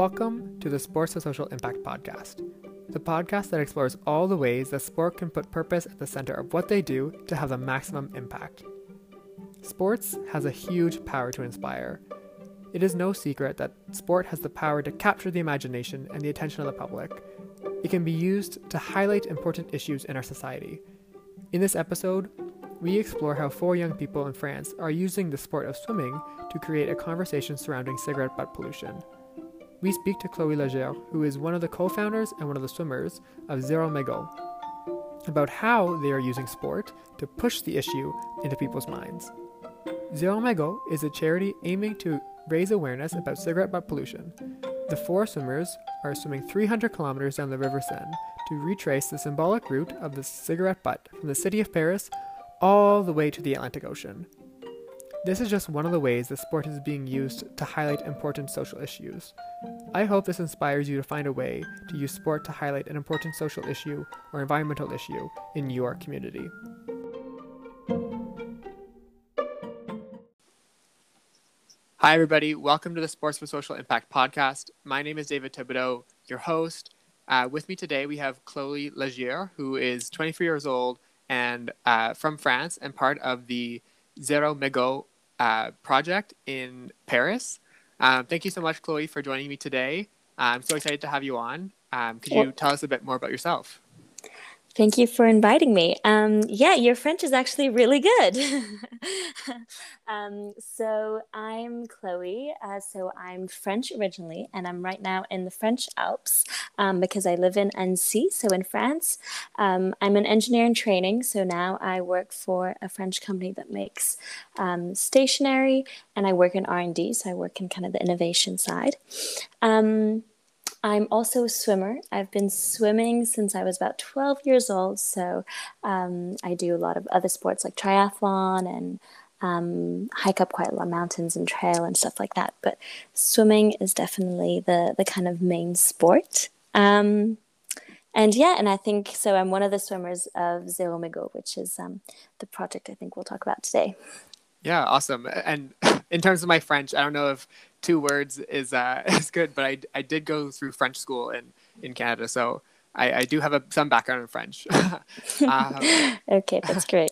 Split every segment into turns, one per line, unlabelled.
Welcome to the Sports of Social Impact podcast, the podcast that explores all the ways that sport can put purpose at the center of what they do to have the maximum impact. Sports has a huge power to inspire. It is no secret that sport has the power to capture the imagination and the attention of the public. It can be used to highlight important issues in our society. In this episode, we explore how four young people in France are using the sport of swimming to create a conversation surrounding cigarette butt pollution. We speak to Chloe Legere, who is one of the co founders and one of the swimmers of Zero Mégot, about how they are using sport to push the issue into people's minds. Zero Mégot is a charity aiming to raise awareness about cigarette butt pollution. The four swimmers are swimming 300 kilometers down the River Seine to retrace the symbolic route of the cigarette butt from the city of Paris all the way to the Atlantic Ocean. This is just one of the ways that sport is being used to highlight important social issues. I hope this inspires you to find a way to use sport to highlight an important social issue or environmental issue in your community. Hi, everybody. Welcome to the Sports for Social Impact podcast. My name is David Thibodeau, your host. Uh, with me today, we have Chloe Legere, who is 23 years old and uh, from France and part of the Zero Mégot uh, project in Paris. Um, thank you so much, Chloe, for joining me today. I'm so excited to have you on. Um, could you tell us a bit more about yourself?
Thank you for inviting me. Um, yeah, your French is actually really good. um, so I'm Chloe. Uh, so I'm French originally, and I'm right now in the French Alps um, because I live in Annecy, so in France. Um, I'm an engineer in training, so now I work for a French company that makes um, stationery, and I work in R&D, so I work in kind of the innovation side. Um, I'm also a swimmer. I've been swimming since I was about 12 years old. So um, I do a lot of other sports like triathlon and um, hike up quite a lot of mountains and trail and stuff like that. But swimming is definitely the, the kind of main sport. Um, and yeah, and I think so. I'm one of the swimmers of Zero Mégot, which is um, the project I think we'll talk about today.
Yeah, awesome. And in terms of my French, I don't know if two words is uh, is good, but I, I did go through French school in, in Canada, so I, I do have a, some background in French.
um, okay, that's great.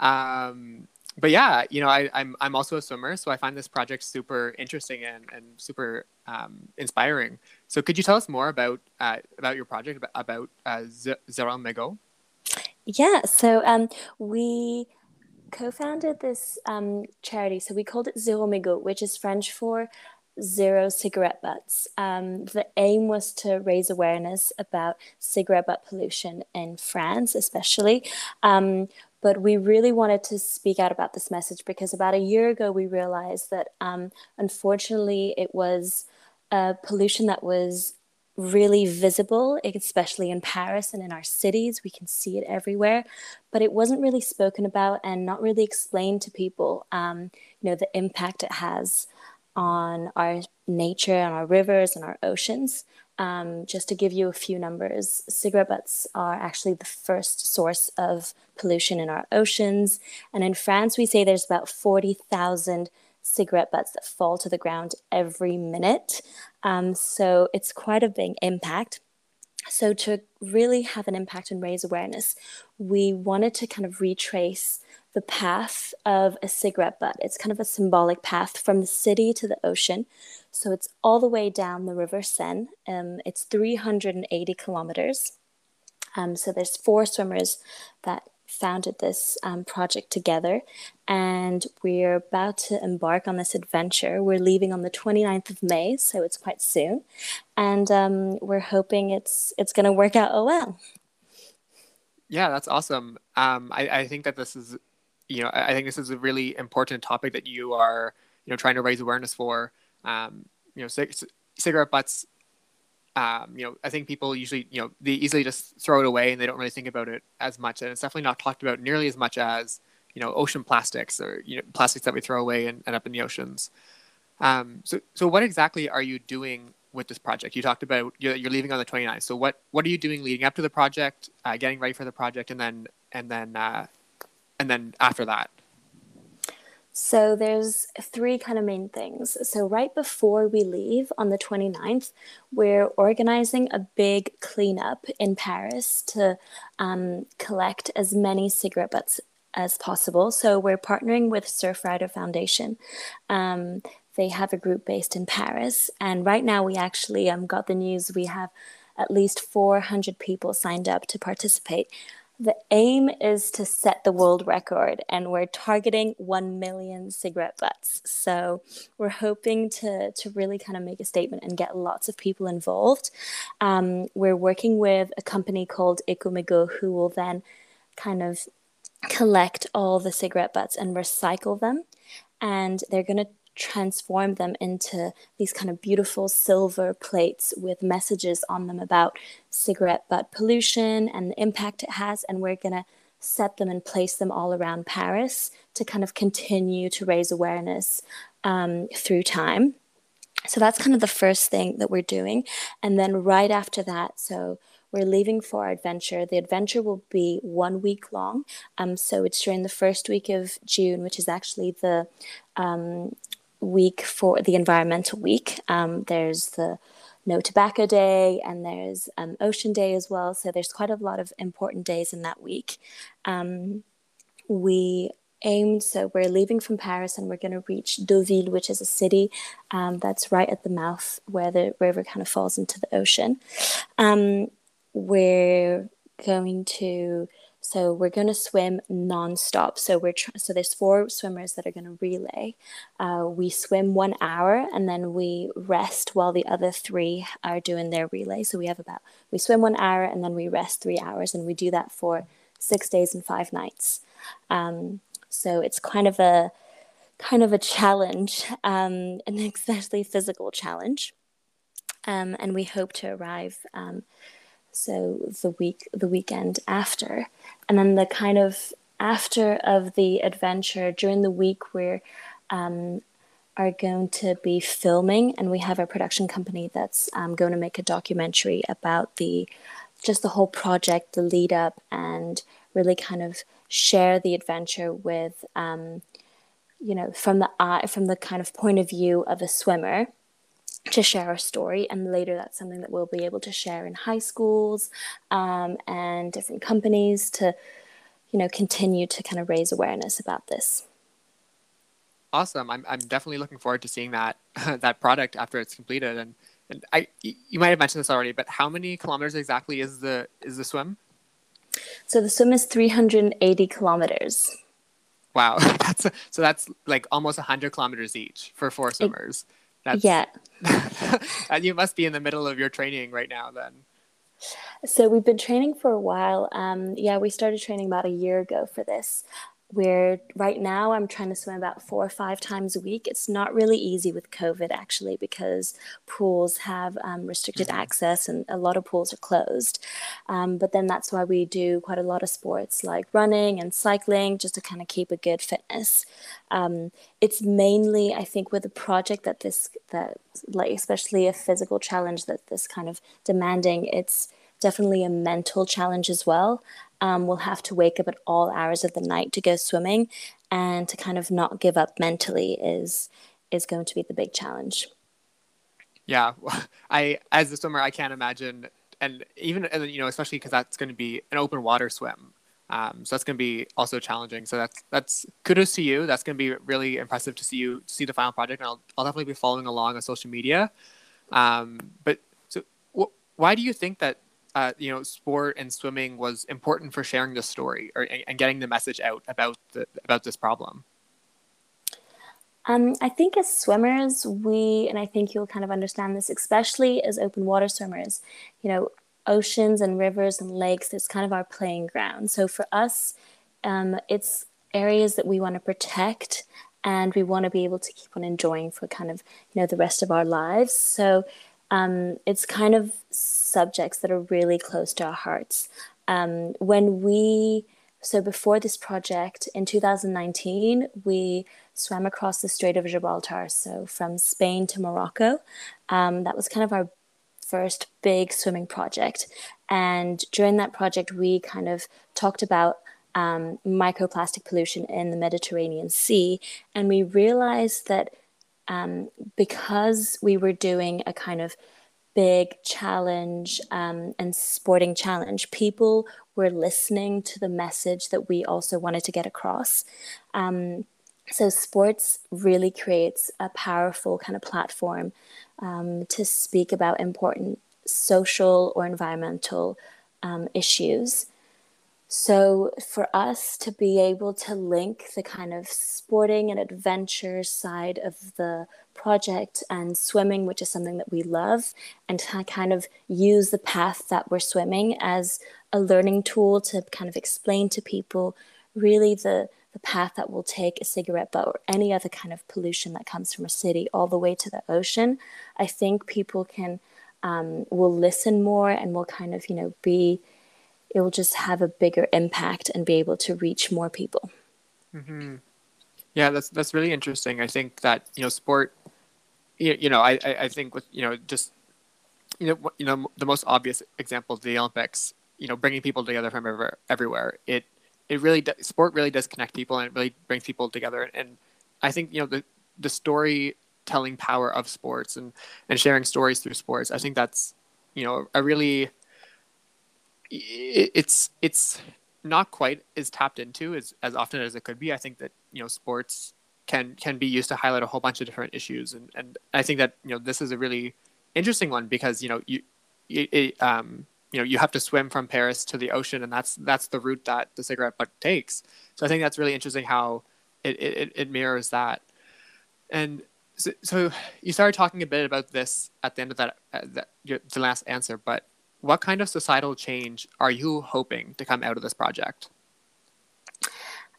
um, but yeah, you know, I, I'm I'm also a swimmer, so I find this project super interesting and, and super um, inspiring. So, could you tell us more about uh, about your project about, about uh, Zero Mégot?
Yeah, so um, we co-founded this um, charity. So we called it Zero Mégot, which is French for zero cigarette butts. Um, the aim was to raise awareness about cigarette butt pollution in France, especially. Um, but we really wanted to speak out about this message because about a year ago we realized that um, unfortunately it was a pollution that was really visible, especially in Paris and in our cities. We can see it everywhere, but it wasn't really spoken about and not really explained to people. Um, you know the impact it has on our nature, and our rivers, and our oceans. Um, just to give you a few numbers, cigarette butts are actually the first source of pollution in our oceans. And in France, we say there's about 40,000 cigarette butts that fall to the ground every minute. Um, so it's quite a big impact. So, to really have an impact and raise awareness, we wanted to kind of retrace the path of a cigarette butt. It's kind of a symbolic path from the city to the ocean. So, it's all the way down the River Seine. Um, it's 380 kilometers. Um, so, there's four swimmers that founded this um, project together and we're about to embark on this adventure. We're leaving on the 29th of May, so it's quite soon, and um, we're hoping it's it's going to work out oh well.
Yeah, that's awesome. Um, I, I think that this is, you know, I think this is a really important topic that you are, you know, trying to raise awareness for. Um, you know, c- cigarette butts um, you know, I think people usually, you know, they easily just throw it away and they don't really think about it as much. And it's definitely not talked about nearly as much as, you know, ocean plastics or, you know, plastics that we throw away and end up in the oceans. Um, so, so what exactly are you doing with this project? You talked about you're, you're leaving on the 29th. So what, what are you doing leading up to the project, uh, getting ready for the project and then, and then, uh, and then after that?
So there's three kind of main things. So right before we leave on the 29th, we're organizing a big cleanup in Paris to um, collect as many cigarette butts as possible. So we're partnering with Surfrider Foundation. Um, they have a group based in Paris, and right now we actually um, got the news we have at least 400 people signed up to participate. The aim is to set the world record, and we're targeting 1 million cigarette butts. So we're hoping to, to really kind of make a statement and get lots of people involved. Um, we're working with a company called Ecomégot, who will then kind of collect all the cigarette butts and recycle them. And they're going to transform them into these kind of beautiful silver plates with messages on them about cigarette butt pollution and the impact it has. And we're going to set them and place them all around Paris to kind of continue to raise awareness um, through time. So that's kind of the first thing that we're doing. And then right after that, so we're leaving for our adventure. The adventure will be one week long. Um, so it's during the first week of June, which is actually the um, week for the environmental week. Um, there's the No Tobacco Day and there's um, Ocean Day as well. So there's quite a lot of important days in that week. Um, we aimed, so we're leaving from Paris and we're going to reach Deauville, which is a city um, that's right at the mouth where the river kind of falls into the ocean. Um, we're going to so we're going to swim nonstop. So we're tr- so there's four swimmers that are going to relay. Uh, we swim one hour and then we rest while the other three are doing their relay. So we have about we swim one hour and then we rest three hours, and we do that for six days and five nights. Um, so it's kind of a kind of a challenge, um, an especially physical challenge. Um, and we hope to arrive um, so the week the weekend after. And then the kind of after of the adventure during the week we um, are going to be filming and we have a production company that's um, going to make a documentary about the just the whole project the lead up and really kind of share the adventure with um, you know from the eye from the kind of point of view of a swimmer to share our story and later that's something that we'll be able to share in high schools um, and different companies to you know continue to kind of raise awareness about this.
Awesome. I'm, I'm definitely looking forward to seeing that that product after it's completed. And and i you might have mentioned this already but how many kilometers exactly is the is the swim?
So the swim is 380 kilometers.
Wow. That's a, so that's like almost 100 kilometers each for four swimmers. it,
that's, yeah.
and you must be in the middle of your training right now then.
So we've been training for a while. Um, yeah, we started training about a year ago for this where right now I'm trying to swim about four or five times a week. It's not really easy with COVID actually because pools have um, restricted mm-hmm. access and a lot of pools are closed. Um, but then that's why we do quite a lot of sports like running and cycling just to kind of keep a good fitness. Um, it's mainly, I think, with a project that this that like especially a physical challenge that this kind of demanding. It's definitely a mental challenge as well um, will have to wake up at all hours of the night to go swimming and to kind of not give up mentally is is going to be the big challenge.
Yeah i as a swimmer i can't imagine and even you know especially because that's going to be an open water swim. Um, so that's going to be also challenging. So that's that's kudos to you. That's going to be really impressive to see you see the final project and i'll, I'll definitely be following along on social media. Um, but so wh- why do you think that uh, you know, sport and swimming was important for sharing the story or and getting the message out about the about this problem?
Um, I think as swimmers, we and I think you'll kind of understand this, especially as open water swimmers. You know, oceans and rivers and lakes. It's kind of our playing ground. So for us, um, it's areas that we want to protect and we want to be able to keep on enjoying for kind of you know the rest of our lives. So um, it's kind of subjects that are really close to our hearts. Um, when we, so before this project in 2019, we swam across the Strait of Gibraltar, so from Spain to Morocco. Um, that was kind of our first big swimming project. And during that project, we kind of talked about um, microplastic pollution in the Mediterranean Sea. And we realized that um, because we were doing a kind of big challenge um, and sporting challenge, people were listening to the message that we also wanted to get across. Um, so, sports really creates a powerful kind of platform um, to speak about important social or environmental um, issues. So, for us to be able to link the kind of sporting and adventure side of the project and swimming, which is something that we love, and to kind of use the path that we're swimming as a learning tool to kind of explain to people really the, the path that will take a cigarette butt or any other kind of pollution that comes from a city all the way to the ocean, I think people can um, will listen more and will kind of you know be it will just have a bigger impact and be able to reach more people.
Mm-hmm. Yeah, that's that's really interesting. I think that you know sport, you, you know, I, I think with you know just you know you know the most obvious example of the Olympics, you know, bringing people together from ever, everywhere. It it really sport really does connect people and it really brings people together. And I think you know the the storytelling power of sports and and sharing stories through sports. I think that's you know a really it's it's not quite as tapped into as as often as it could be. I think that you know sports can can be used to highlight a whole bunch of different issues, and and I think that you know this is a really interesting one because you know you it, um you know you have to swim from Paris to the ocean, and that's that's the route that the cigarette butt takes. So I think that's really interesting how it it, it mirrors that, and. So, so you started talking a bit about this at the end of that, uh, that the last answer, but what kind of societal change are you hoping to come out of this project?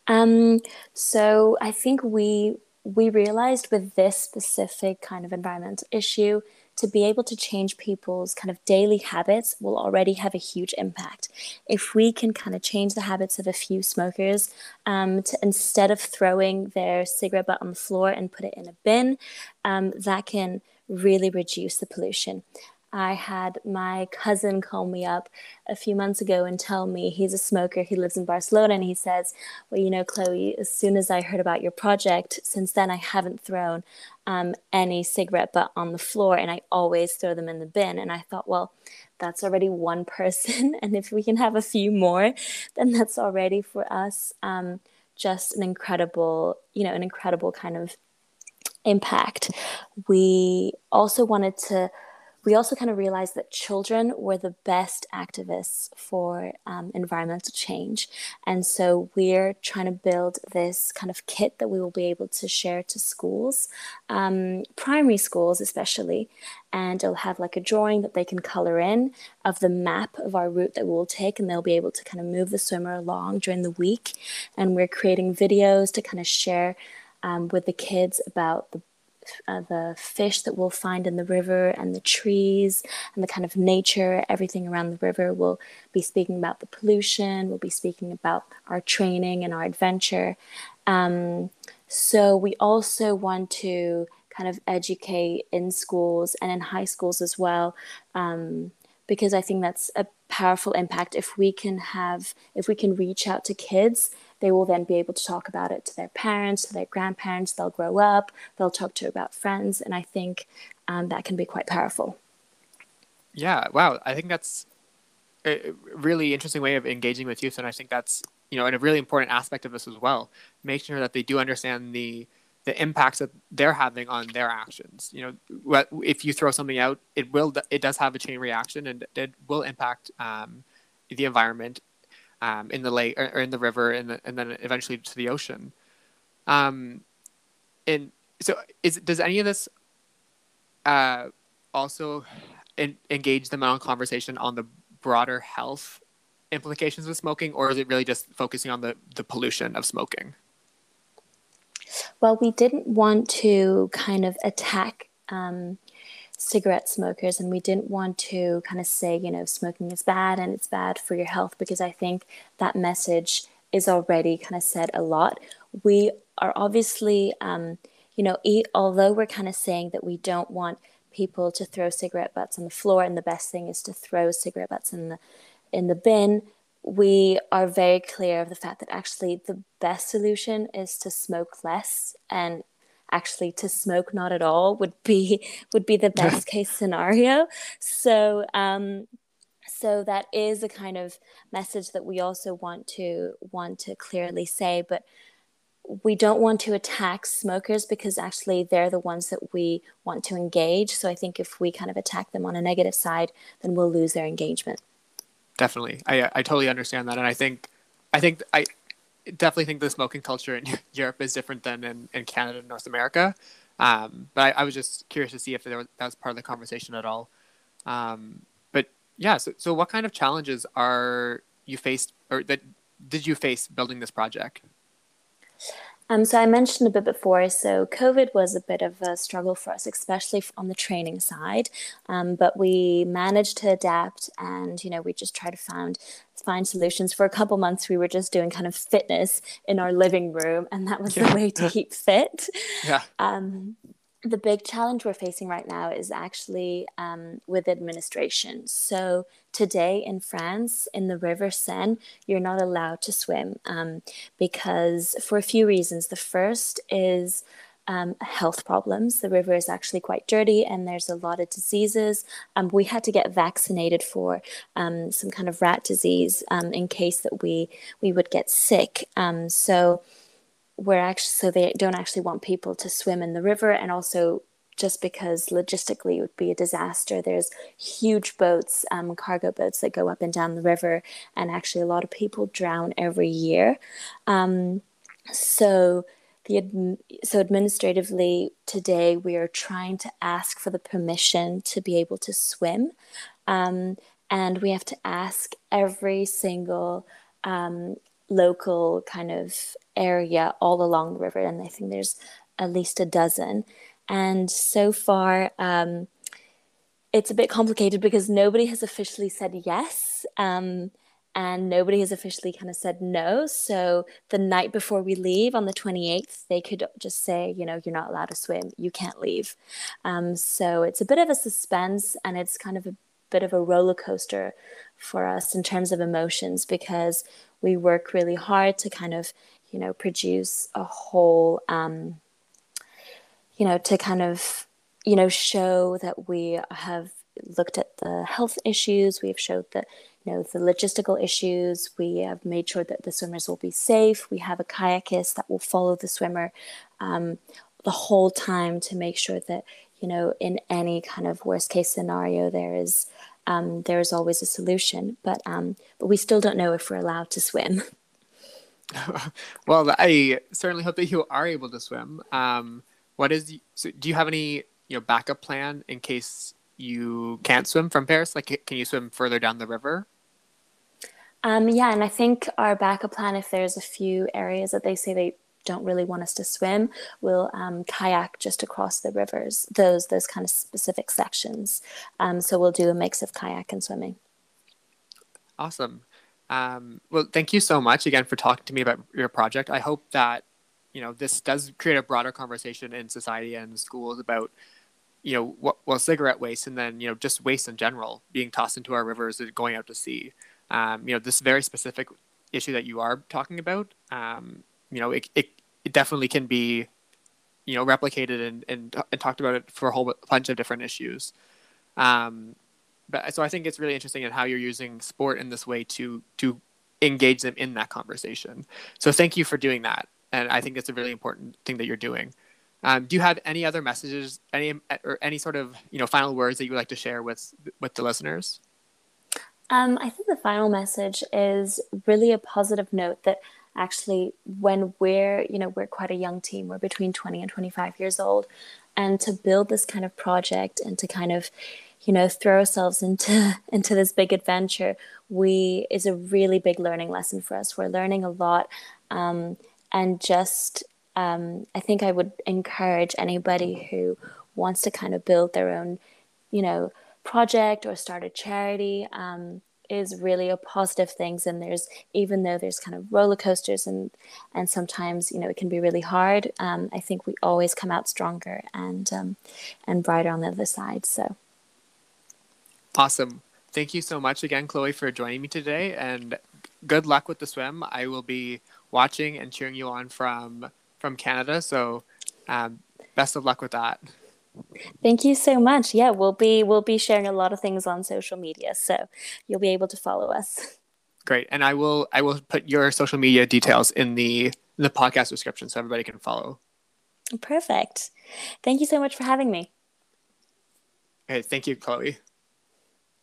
Um, so I think we we realized with this specific kind of environmental issue to be able to change people's kind of daily habits will already have a huge impact. If we can kind of change the habits of a few smokers um, to instead of throwing their cigarette butt on the floor and put it in a bin, um, that can really reduce the pollution. I had my cousin call me up a few months ago and tell me he's a smoker. He lives in Barcelona and he says, Well, you know, Chloe, as soon as I heard about your project, since then I haven't thrown um, any cigarette butt on the floor and I always throw them in the bin. And I thought, Well, that's already one person. and if we can have a few more, then that's already for us um, just an incredible, you know, an incredible kind of impact. We also wanted to we also kind of realized that children were the best activists for um, environmental change. And so we're trying to build this kind of kit that we will be able to share to schools, um, primary schools especially. And it'll have like a drawing that they can color in of the map of our route that we'll take, and they'll be able to kind of move the swimmer along during the week. And we're creating videos to kind of share um, with the kids about the uh, the fish that we'll find in the river and the trees and the kind of nature, everything around the river. We'll be speaking about the pollution, we'll be speaking about our training and our adventure. Um, so, we also want to kind of educate in schools and in high schools as well. Um, because I think that's a powerful impact if we can have if we can reach out to kids they will then be able to talk about it to their parents, to their grandparents. They'll grow up, they'll talk to about friends, and I think um, that can be quite powerful.
Yeah, wow. I think that's a really interesting way of engaging with youth, and I think that's you know, and a really important aspect of this as well. making sure that they do understand the the impacts that they're having on their actions. You know, if you throw something out, it will it does have a chain reaction, and it will impact um, the environment um, in the lake or, in the river and, the, and then eventually to the ocean. Um, and so is does any of this uh, also in, engage them on conversation on the broader health implications of smoking, or is it really just focusing on the, the pollution of smoking?
Well, we didn't want to kind of attack um, cigarette smokers and we didn't want to kind of say you know smoking is bad and it's bad for your health because i think that message is already kind of said a lot. We are obviously um, you know e- although we're kind of saying that we don't want people to throw cigarette butts on the floor and the best thing is to throw cigarette butts in the in the bin we are very clear of the fact that actually the best solution is to smoke less and actually to smoke not at all would be would be the best case scenario. So um so that is a kind of message that we also want to want to clearly say but we don't want to attack smokers because actually they're the ones that we want to engage. So i think if we kind of attack them on a negative side then we'll lose their engagement.
Definitely. I i totally understand that. And i think i think i definitely think the smoking culture in Europe is different than in, in Canada and North America. Um, but I, I, was just curious to see if was, that was part of the conversation at all. Um, but yeah, so, so what kind of challenges are you faced or that did you face building this project?
Um, so I mentioned a bit before, so COVID was a bit of a struggle for us, especially on the training side. Um, but we managed to adapt, and you know, we just tried to find find solutions. For a couple months, we were just doing kind of fitness in our living room, and that was yeah. the way to keep fit.
Yeah.
Um, the big challenge we're facing right now is actually um, with administration. So today in France, in the River Seine, you're not allowed to swim um, because for a few reasons. The first is um, health problems. The river is actually quite dirty and there's a lot of diseases. Um, we had to get vaccinated for um, some kind of rat disease um, in case that we we would get sick. Um, so we're actually so they don't actually want people to swim in the river and also just because logistically it would be a disaster. There's huge boats, um, cargo boats that go up and down the river, and actually a lot of people drown every year. Um, so the so administratively today we are trying to ask for the permission to be able to swim, um, and we have to ask every single um, local kind of area all along the river, and I think there's at least a dozen. And so far, um, it's a bit complicated because nobody has officially said yes. Um, and nobody has officially kind of said no. So the night before we leave on the 28th, they could just say, you know, you're not allowed to swim, you can't leave. Um, so it's a bit of a suspense and it's kind of a bit of a roller coaster for us in terms of emotions because we work really hard to kind of you know produce a whole um, you know to kind of you know show that we have looked at the health issues we've showed that you know the logistical issues we have made sure that the swimmers will be safe we have a kayakist that will follow the swimmer um, the whole time to make sure that you know in any kind of worst case scenario there is um, there is always a solution. But um, but we still don't know if we're allowed to swim
well, I certainly hope that you are able to swim. Um, what is so do you have any you know backup plan in case you can't swim from Paris? Like, can you swim further down the river?
Um, yeah, and I think our backup plan, if there's a few areas that they say they don't really want us to swim, we'll um, kayak just across the rivers, those those kind of specific sections. Um, so we'll do a mix of kayak and swimming.
Awesome. Um, well, thank you so much again for talking to me about your project. I hope that you know this does create a broader conversation in society and schools about you know what well cigarette waste and then you know just waste in general being tossed into our rivers and going out to sea. Um, you know this very specific issue that you are talking about. Um, you know it, it it definitely can be you know replicated and and, and talked about it for a whole bunch of different issues. Um, but so I think it's really interesting in how you're using sport in this way to to engage them in that conversation. So thank you for doing that, and I think it's a really important thing that you're doing. Um, do you have any other messages, any or any sort of you know final words that you would like to share with with the listeners?
Um, I think the final message is really a positive note that actually when we're you know we're quite a young team we're between 20 and 25 years old and to build this kind of project and to kind of you know throw ourselves into into this big adventure we is a really big learning lesson for us. We're learning a lot um, and just um, i think i would encourage anybody who wants to kind of build their own you know project or start a charity um, is really a positive things. And there's even though there's kind of roller coasters and and sometimes you know it can be really hard um, i think we always come out stronger and um, and brighter on the other side. So
Awesome. Thank you so much again, Chloe, for joining me today. And good luck with the swim. I will be watching and cheering you on from from Canada. So um, best of luck with that.
Thank you so much. Yeah, we'll be we'll be sharing a lot of things on social media, so you'll be able to follow us.
Great, and I will I will put your social media details in the in the podcast description so everybody can follow.
Perfect. Thank you so much for having me.
Okay, thank you, Chloe.